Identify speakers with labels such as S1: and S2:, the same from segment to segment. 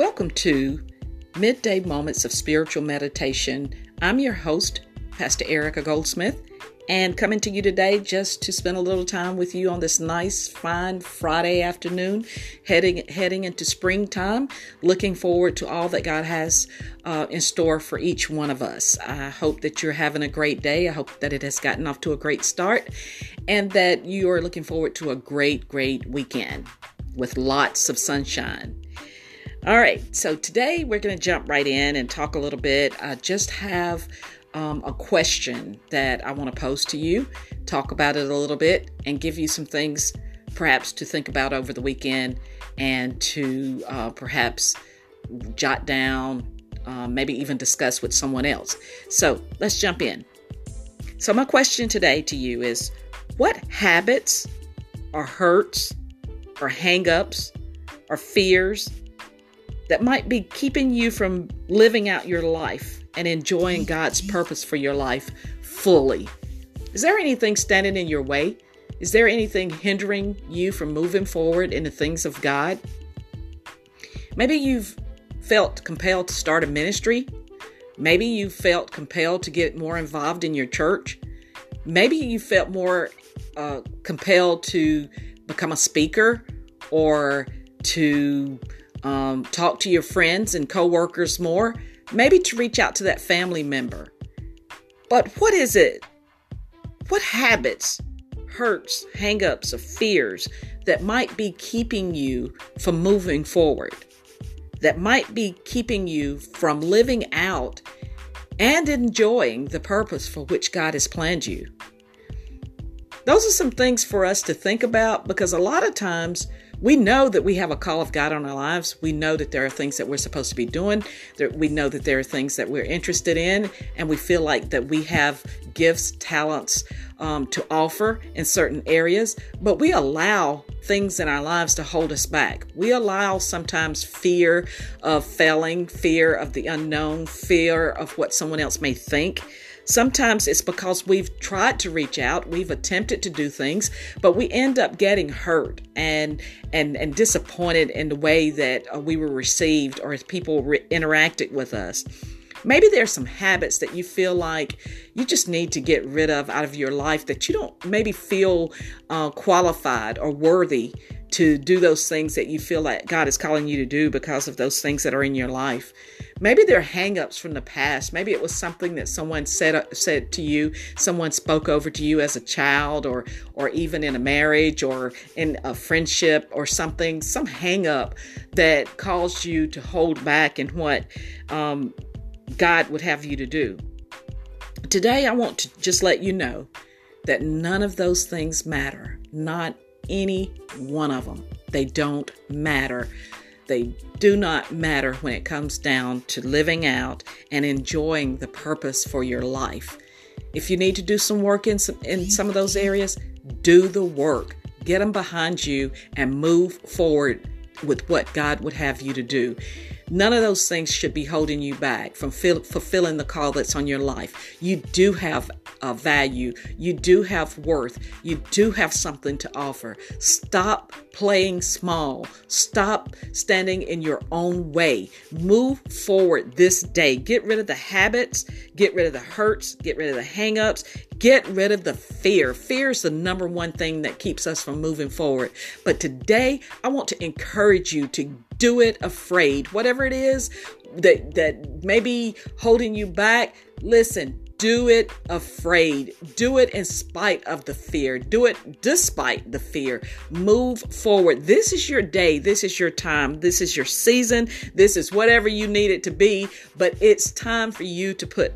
S1: Welcome to Midday Moments of Spiritual Meditation. I'm your host, Pastor Erica Goldsmith, and coming to you today just to spend a little time with you on this nice, fine Friday afternoon, heading heading into springtime. Looking forward to all that God has uh, in store for each one of us. I hope that you're having a great day. I hope that it has gotten off to a great start, and that you are looking forward to a great, great weekend with lots of sunshine. All right, so today we're going to jump right in and talk a little bit. I just have um, a question that I want to pose to you, talk about it a little bit, and give you some things perhaps to think about over the weekend and to uh, perhaps jot down, uh, maybe even discuss with someone else. So let's jump in. So, my question today to you is what habits or hurts or hangups or fears that might be keeping you from living out your life and enjoying God's purpose for your life fully. Is there anything standing in your way? Is there anything hindering you from moving forward in the things of God? Maybe you've felt compelled to start a ministry. Maybe you felt compelled to get more involved in your church. Maybe you felt more uh, compelled to become a speaker or to um, talk to your friends and coworkers more, maybe to reach out to that family member. But what is it? What habits, hurts, hangups, or fears that might be keeping you from moving forward? That might be keeping you from living out and enjoying the purpose for which God has planned you? Those are some things for us to think about because a lot of times we know that we have a call of God on our lives. We know that there are things that we're supposed to be doing. That we know that there are things that we're interested in, and we feel like that we have gifts, talents um, to offer in certain areas. But we allow things in our lives to hold us back. We allow sometimes fear of failing, fear of the unknown, fear of what someone else may think. Sometimes it's because we've tried to reach out, we've attempted to do things, but we end up getting hurt and and and disappointed in the way that uh, we were received or as people re- interacted with us. Maybe there's some habits that you feel like you just need to get rid of out of your life that you don't maybe feel uh, qualified or worthy to do those things that you feel like God is calling you to do because of those things that are in your life. Maybe they're hangups from the past. Maybe it was something that someone said said to you, someone spoke over to you as a child or or even in a marriage or in a friendship or something, some hangup that caused you to hold back in what um, God would have you to do. Today I want to just let you know that none of those things matter. Not any one of them. They don't matter. They do not matter when it comes down to living out and enjoying the purpose for your life. If you need to do some work in some, in some of those areas, do the work. Get them behind you and move forward with what God would have you to do. None of those things should be holding you back from fulfilling the call that's on your life. You do have a value, you do have worth, you do have something to offer. Stop playing small, stop standing in your own way. Move forward this day. Get rid of the habits, get rid of the hurts, get rid of the hangups, get rid of the fear. Fear is the number one thing that keeps us from moving forward. But today, I want to encourage you to do it afraid. Whatever it is that that may be holding you back, listen, do it afraid. Do it in spite of the fear. Do it despite the fear. Move forward. This is your day. This is your time. This is your season. This is whatever you need it to be. But it's time for you to put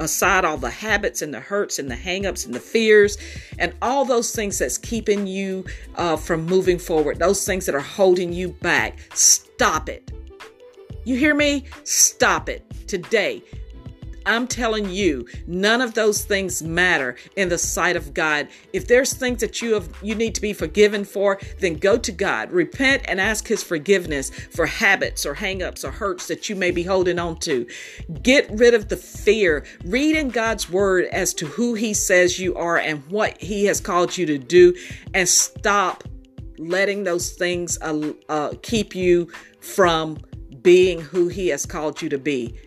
S1: aside all the habits and the hurts and the hangups and the fears and all those things that's keeping you uh, from moving forward, those things that are holding you back. Stop it. You hear me? Stop it today. I'm telling you, none of those things matter in the sight of God. If there's things that you have you need to be forgiven for, then go to God. Repent and ask his forgiveness for habits or hangups or hurts that you may be holding on to. Get rid of the fear. Read in God's word as to who he says you are and what he has called you to do and stop letting those things uh, uh, keep you from being who He has called you to be.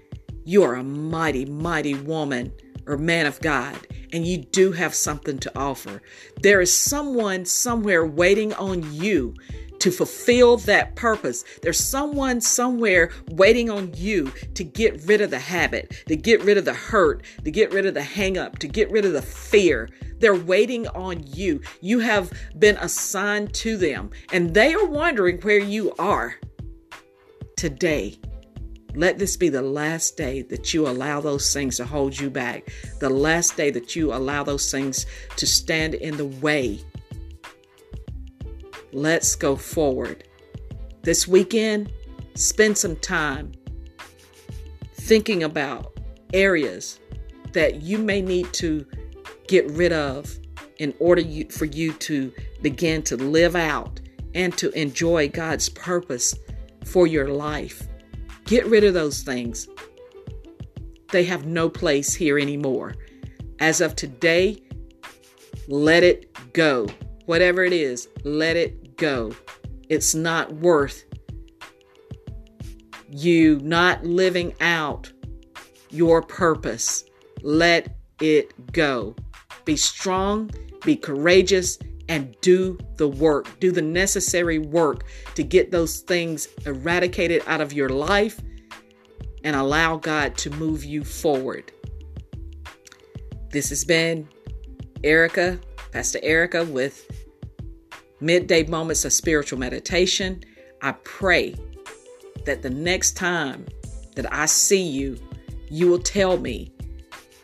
S1: You are a mighty, mighty woman or man of God, and you do have something to offer. There is someone somewhere waiting on you to fulfill that purpose. There's someone somewhere waiting on you to get rid of the habit, to get rid of the hurt, to get rid of the hang up, to get rid of the fear. They're waiting on you. You have been assigned to them, and they are wondering where you are today. Let this be the last day that you allow those things to hold you back, the last day that you allow those things to stand in the way Let's go forward. This weekend, spend some time thinking about areas that you may need to get rid of in order you, for you to begin to live out and to enjoy God's purpose for your life. Get rid of those things. They have no place here anymore. As of today, let it go. Whatever it is, let it go. It's not worth you not living out your purpose. Let it go. Be strong, be courageous, and do the work. Do the necessary work to get those things eradicated out of your life and allow God to move you forward. This has been Erica, Pastor Erica with midday moments of spiritual meditation. I pray that the next time that I see you, you will tell me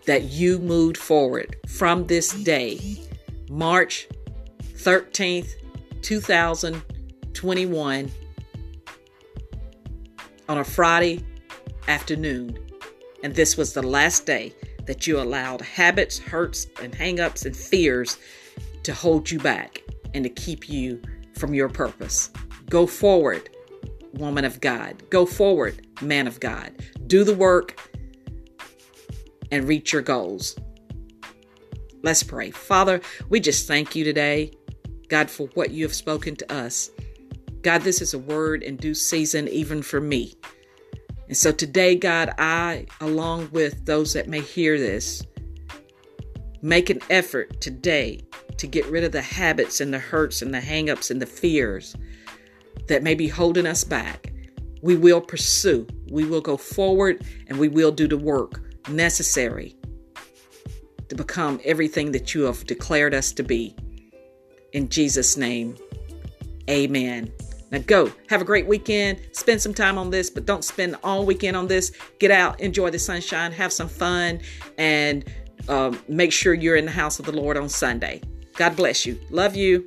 S1: that you moved forward from this day, March 13th, 2021, on a Friday afternoon. And this was the last day that you allowed habits, hurts, and hangups and fears to hold you back and to keep you from your purpose. Go forward, woman of God. Go forward, man of God. Do the work and reach your goals. Let's pray. Father, we just thank you today, God, for what you have spoken to us. God, this is a word in due season, even for me. And so today, God, I, along with those that may hear this, make an effort today to get rid of the habits and the hurts and the hangups and the fears that may be holding us back. We will pursue, we will go forward, and we will do the work necessary to become everything that you have declared us to be. In Jesus' name, amen. Now go, have a great weekend, spend some time on this, but don't spend all weekend on this. Get out, enjoy the sunshine, have some fun, and um, make sure you're in the house of the Lord on Sunday. God bless you. Love you.